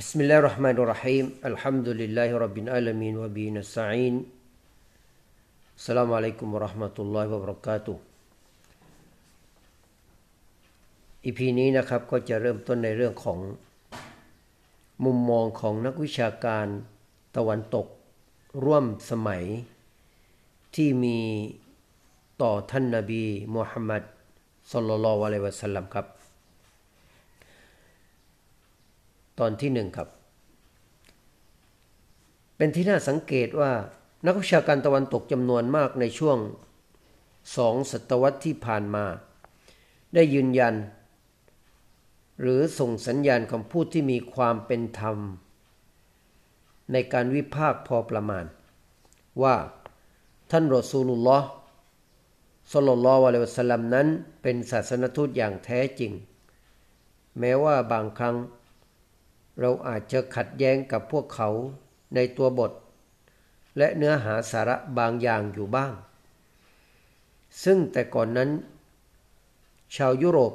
بسم الله الرحمن الرحيم الحمد لله رب العالمين وبه نستعين السلام عليكم ورحمة الله وبركاته อีพีนี้นะครับก็จะเริ่มต้นในเรื่องของมุมมองของนักวิชาการตะวันตกร่วมสมัย ที่มีต่อท่านนาบีมุฮัมมัดสุลลัลวะลัยวะสัลลัมครับ ตอนที่หนึ่งครับ เป็นที่น่าสังเกตว่านักวิชาการตะวันตกจำนวนมากในช่วงสองศตวรรษที่ผ่านมา ได้ยืนยัน หรือส่งสัญญาณคำพูดที่มีความเป็นธรรม ในการวิพากษ์พอประมาณ ว่าท่านรอซูลุลลอฮ์สลลลอฮุอะลัยวะสัลลัมนั้นเป็นศาสนทูตอย่างแท้จริง แม้ว่าบางครั้ง เราอาจจะขัดแย้งกับพวกเขาในตัวบท และเนื้อหาสาระบางอย่างอยู่บ้าง ซึ่งแต่ก่อนนั้น ชาวยุโรป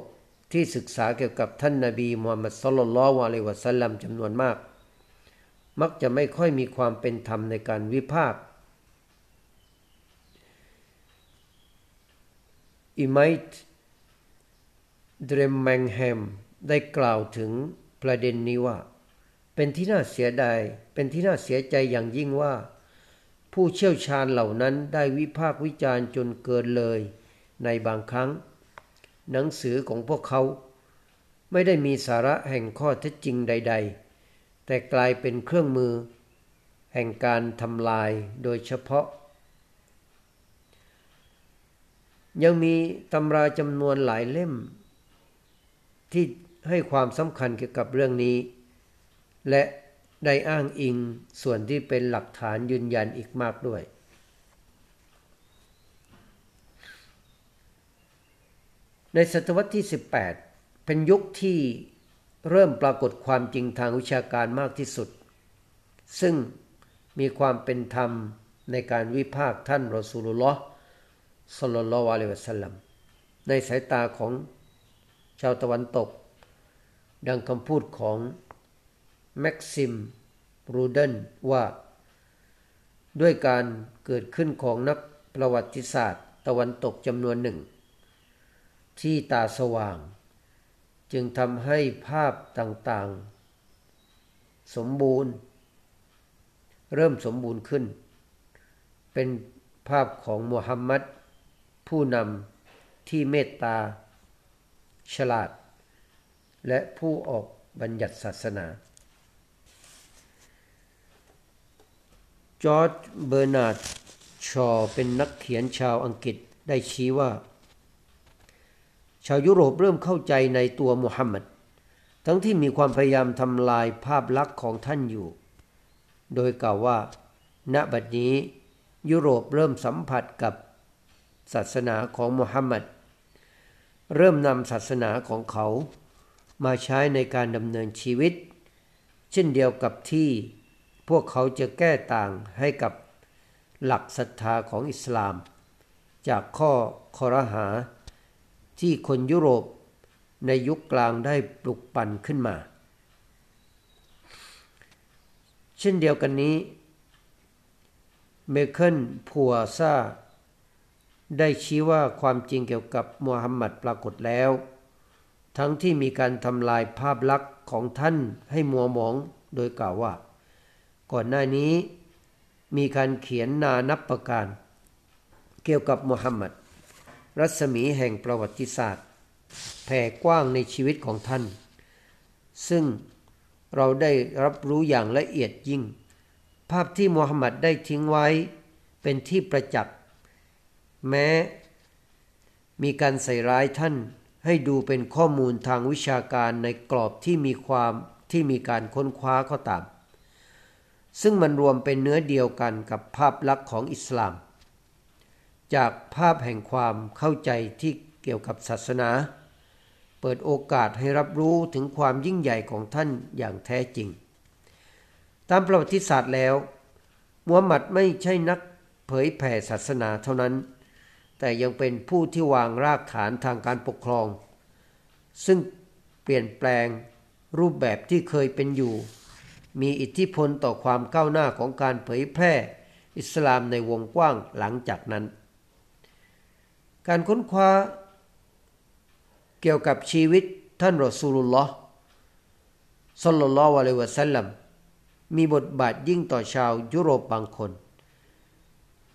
ที่ศึกษาเกี่ยวกับท่านนาบีมูฮัมมัดสุลลัลลอฮุอะลัยวะสัลลัมจำนวนมาก มักจะไม่ค่อยมีความเป็นธรรมในการวิพากษ์อิไมต์เดรมแมงแฮมได้กล่าวถึงประเด็นนี้ว่า เป็นที่น่าเสียดาย เป็นที่น่าเสียใจอย่างยิ่งว่า ผู้เชี่ยวชาญเหล่านั้นได้วิพากษ์วิจารณ์จนเกินเลย ในบางครั้ง หนังสือของพวกเขา ไม่ได้มีสาระแห่งข้อเท็จจริงใด ๆ แต่กลายเป็นเครื่องมือ แห่งการทำลายโดยเฉพาะ ยังมีตำราจำนวนหลายเล่ม ที่ให้ความสำคัญเกี่ยวกับเรื่องนี้ และได้อ้างอิงส่วนที่เป็นหลักฐานยืนยันอีกมากด้วย ในศตวรรษที่ 18 เป็นยุคที่เริ่มปรากฏความจริงทางวิชาการมากที่สุด ซึ่งมีความเป็นธรรมในการวิพากษ์ท่านรอสูลุลลอฮ์สลลลอฮุอะลัยวะสัลลัม ในสายตาของชาวตะวันตก ดังคำพูดของ แม็กซิมรูเดนว่า ด้วยการเกิดขึ้นของนักประวัติศาสตร์ ตะวันตกจำนวนหนึ่ง ที่ตาสว่าง จึงทำให้ภาพต่างๆ สมบูรณ์ เริ่มสมบูรณ์ขึ้น เป็นภาพของมุฮัมมัดผู้นำที่เมตตา ฉลาด และผู้ออกบัญญัติศาสนา จอร์จเบอร์นาร์ดชอเป็นนักเขียนชาวอังกฤษได้ชี้ว่า ชาวยุโรปเริ่มเข้าใจในตัวมุฮัมมัดทั้งที่มีความพยายามทำลายภาพลักษณ์ของท่านอยู่ โดยกล่าวว่า ณบัดนี้ ยุโรปเริ่มสัมผัสกับศาสนาของมุฮัมมัดเริ่มนำศาสนาของเขา มาใช้ในการดำเนินชีวิต เช่นเดียวกับที่ พวกเขาจะแก้ต่างให้กับหลักศรัทธาของอิสลาม จากข้อคอรหา ที่คนยุโรปในยุคกลางได้ปลุกปั่นขึ้นมา เช่นเดียวกันนี้ เมเคิลพัวซาได้ชี้ว่าความจริงเกี่ยวกับมูฮัมหมัดปรากฏแล้ว ทั้งที่มีการทำลายภาพลักษณ์ของท่านให้มัวหมองโดยกล่าวว่า ก่อนหน้านี้มีการเขียนนานับประการ เกี่ยวกับมูฮัมหมัดรัศมีแห่งประวัติศาสตร์แผ่กว้างในชีวิตของท่าน ซึ่งเราได้รับรู้อย่างละเอียดยิ่ง ภาพที่มูฮัมหมัดได้ทิ้งไว้เป็นที่ประจักษ์แม้ มีการใส่ร้ายท่านให้ดูเป็นข้อมูลทางวิชาการในกรอบที่มีความที่มีการค้นคว้าก็ตาม ซึ่งมันรวมเป็นเนื้อเดียวกันกับภาพลักษณ์ของอิสลาม จากภาพแห่งความเข้าใจที่เกี่ยวกับศาสนา เปิดโอกาสให้รับรู้ถึงความยิ่งใหญ่ของท่านอย่างแท้จริง ตามประวัติศาสตร์แล้วมูฮัมหมัดไม่ใช่นักเผยแผ่ศาสนาเท่านั้น แต่ยังเป็นผู้ที่วางรากฐานทางการปกครอง ซึ่งเปลี่ยนแปลงรูปแบบที่เคยเป็นอยู่ มีอิทธิพลต่อความก้าวหน้าของการเผยแพร่ อิสลามในวงกว้างหลังจากนั้น การค้นคว้า เกี่ยวกับชีวิตท่านรอซูลุลลอฮ์สัลลัลลอฮุอะลัยวะสัลลัมมีบทบาทยิ่งต่อชาวยุโรปบางคน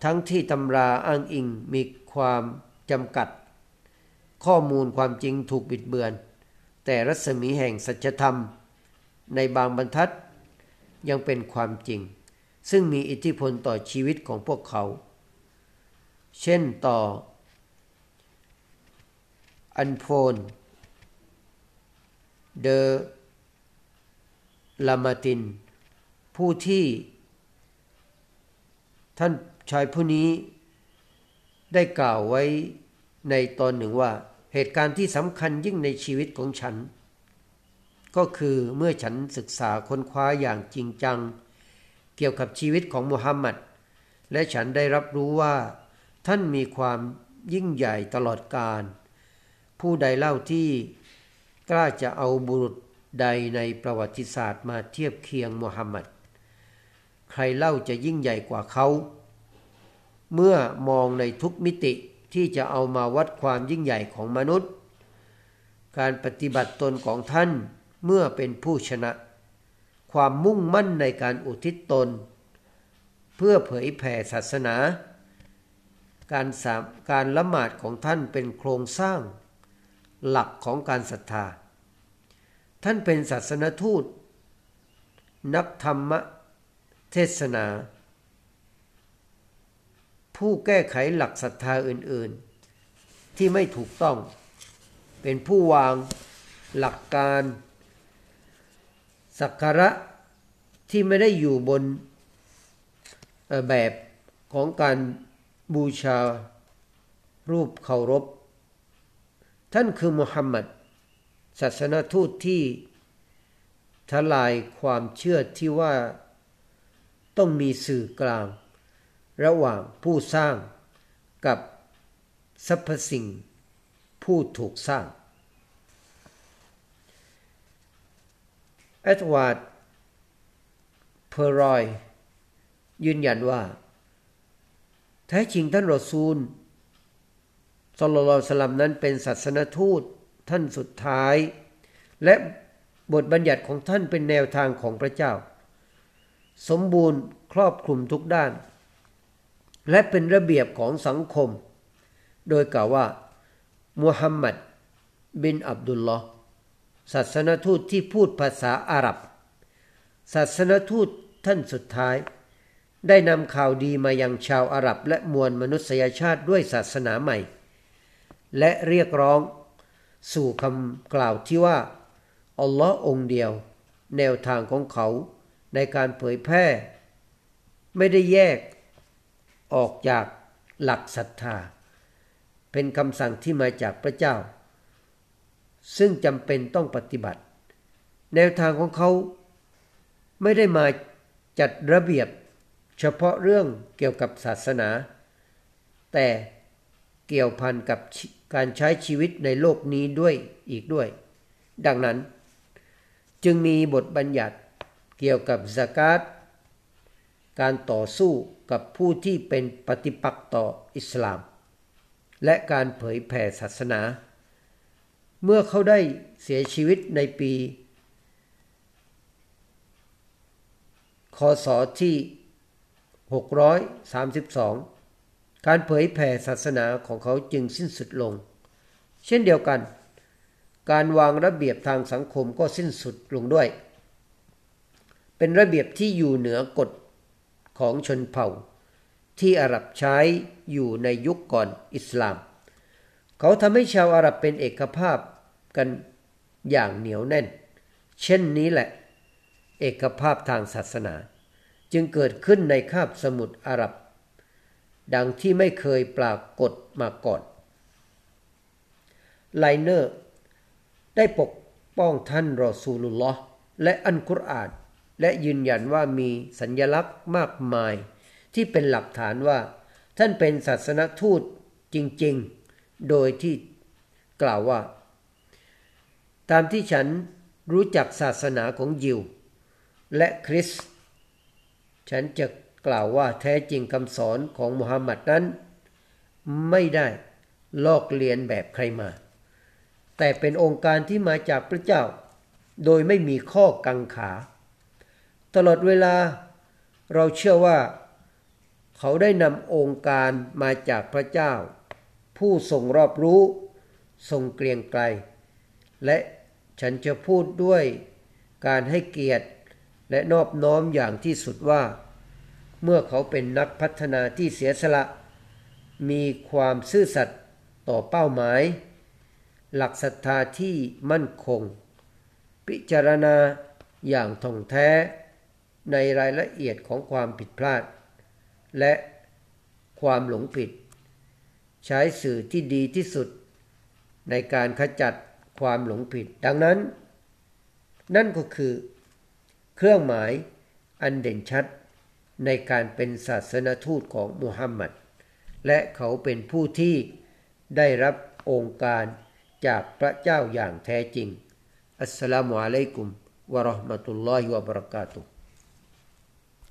ทั้งที่ตำราอ้างอิงมีความจำกัด ข้อมูลความจริงถูกบิดเบือน แต่รัศมีแห่งสัจธรรม ในบางบรรทัด ยังเป็นความจริง ซึ่งมีอิทธิพลต่อชีวิตของพวกเขา เช่นต่อ อันโฟนเดอลามาติน ผู้ที่ ท่านชายผู้นี้ได้กล่าวไว้ในตอนหนึ่งว่า เหตุการณ์ที่สำคัญยิ่งในชีวิตของฉัน ก็คือเมื่อฉันศึกษาค้นคว้าอย่างจริงจัง เกี่ยวกับชีวิตของมุฮัมหมัด และฉันได้รับรู้ว่า ท่านมีความยิ่งใหญ่ตลอดกาลผู้ใดเล่าที่กล้าจะเอาบุรุษใดในประวัติศาสตร์มาเทียบเคียงมุฮัมหมัด ใครเล่าจะยิ่งใหญ่กว่าเขา เมื่อมองในทุกมิติที่จะเอามาวัดความยิ่งใหญ่ของมนุษย์ การปฏิบัติตนของท่าน เมื่อเป็นผู้ชนะ ความมุ่งมั่นในการอุทิศตน เพื่อเผยแผ่ศาสนา การสามการละหมาดของท่านเป็นโครงสร้าง หลักของการศรัทธา ท่านเป็นศาสนทูต นักธรรมเทศนา ผู้แก้ไขหลักศรัทธาอื่นๆ ที่ไม่ถูกต้องเป็นผู้วางหลักการ สักการะที่ไม่ได้อยู่บนแบบของการบูชารูปเคารพ ท่านคือมุฮัมมัดศาสนทูตที่ทลายความเชื่อที่ว่าต้องมีสื่อกลาง ระหว่างผู้สร้างกับสรรพสิ่งผู้ถูกสร้าง เอ็ดวาร์ดเพอร์รอยยืนยันว่า แท้จริงท่านรอซูลสลลสลัมนั้นเป็นศาสนทูตท่านสุดท้าย และบทบัญญัติของท่านเป็นแนวทางของพระเจ้า สมบูรณ์ครอบคลุมทุกด้าน และเป็นระเบียบของสังคม โดยกล่าวว่า มุฮัมมัด บินอับดุลลอฮ์ ศาสนทูตที่พูดภาษาอาหรับ ศาสนทูตท่านสุดท้าย ได้นำข่าวดีมายังชาวอาหรับและมวลมนุษยชาติด้วยศาสนาใหม่ และเรียกร้องสู่คำกล่าวที่ว่า อัลลอฮ์องเดียว แนวทางของเขาในการเผยแพร่ ไม่ได้แยกออกจากหลักศรัทธา เป็นคำสั่งที่มาจากพระเจ้า ซึ่งจำเป็นต้องปฏิบัติ แนวทางของเขาไม่ได้มาจัดระเบียบเฉพาะเรื่องเกี่ยวกับศาสนา แต่เกี่ยวพันกับการใช้ชีวิตในโลกนี้ด้วยอีกด้วย ดังนั้น จึงมีบทบัญญัติเกี่ยวกับสกาตการต่อสู้กับผู้ที่เป็นปฏิปักษ์ต่ออิสลาม และการเผยแผ่ศาสนา เมื่อเขาได้เสียชีวิตในปี คศที่ 632 การเผยแผ่ศาสนาของเขาจึงสิ้นสุดลง เช่นเดียวกัน การวางระเบียบทางสังคมก็สิ้นสุดลงด้วย เป็นระเบียบที่อยู่เหนือกฎของชนเผ่า ที่อาหรับใช้อยู่ในยุคก่อนอิสลาม เขาทำให้ชาวอาหรับเป็นเอกภาพกันอย่างเหนียวแน่น เช่นนี้แหละ เอกภาพทางศาสนา จึงเกิดขึ้นในคาบสมุทรอาหรับ ดังที่ไม่เคยปรากฏมาก่อนไลเนอร์ ได้ปกป้องท่านรอซูลุลลอฮ์และอันกุรอานและยืนยันว่ามีสัญญลักษณ์มากมาย ที่เป็นหลักฐานว่า ท่านเป็นศาสนทูตจริง ๆ โดยที่กล่าวว่า ตามที่ฉันรู้จักศาสนาของยิว และคริสฉันจะกล่าวว่าแท้จริงคำสอนของมุฮัมมัดนั้น ไม่ได้ลอกเลียนแบบใครมา แต่เป็นองค์การที่มาจากพระเจ้า โดยไม่มีข้อกังขา ตลอดเวลาเราเชื่อว่า เขาได้นำองค์การมาจากพระเจ้า ผู้ทรงรอบรู้ ทรงเกรียงไกล และฉันจะพูดด้วยการให้เกียรติและนอบน้อมอย่างที่สุดว่า เมื่อเขาเป็นนักพัฒนาที่เสียสละ มีความซื่อสัตย์ต่อเป้าหมาย หลักศรัทธาที่มั่นคง พิจารณาอย่างท่องแท้ในรายละเอียดของความผิดพลาด และความหลงผิด ใช้สื่อที่ดีที่สุด ในการขจัดความหลงผิด ดังนั้น นั่นก็คือ เครื่องหมายอันเด่นชัดในการเป็นศาสนทูตของมุฮัมมัด และเขาเป็นผู้ที่ได้รับองค์การจากพระเจ้าอย่างแท้จริง อัสสลามุอะลัยกุมวะราะห์มะตุลลอฮิวะบะเราะกาตุฮ์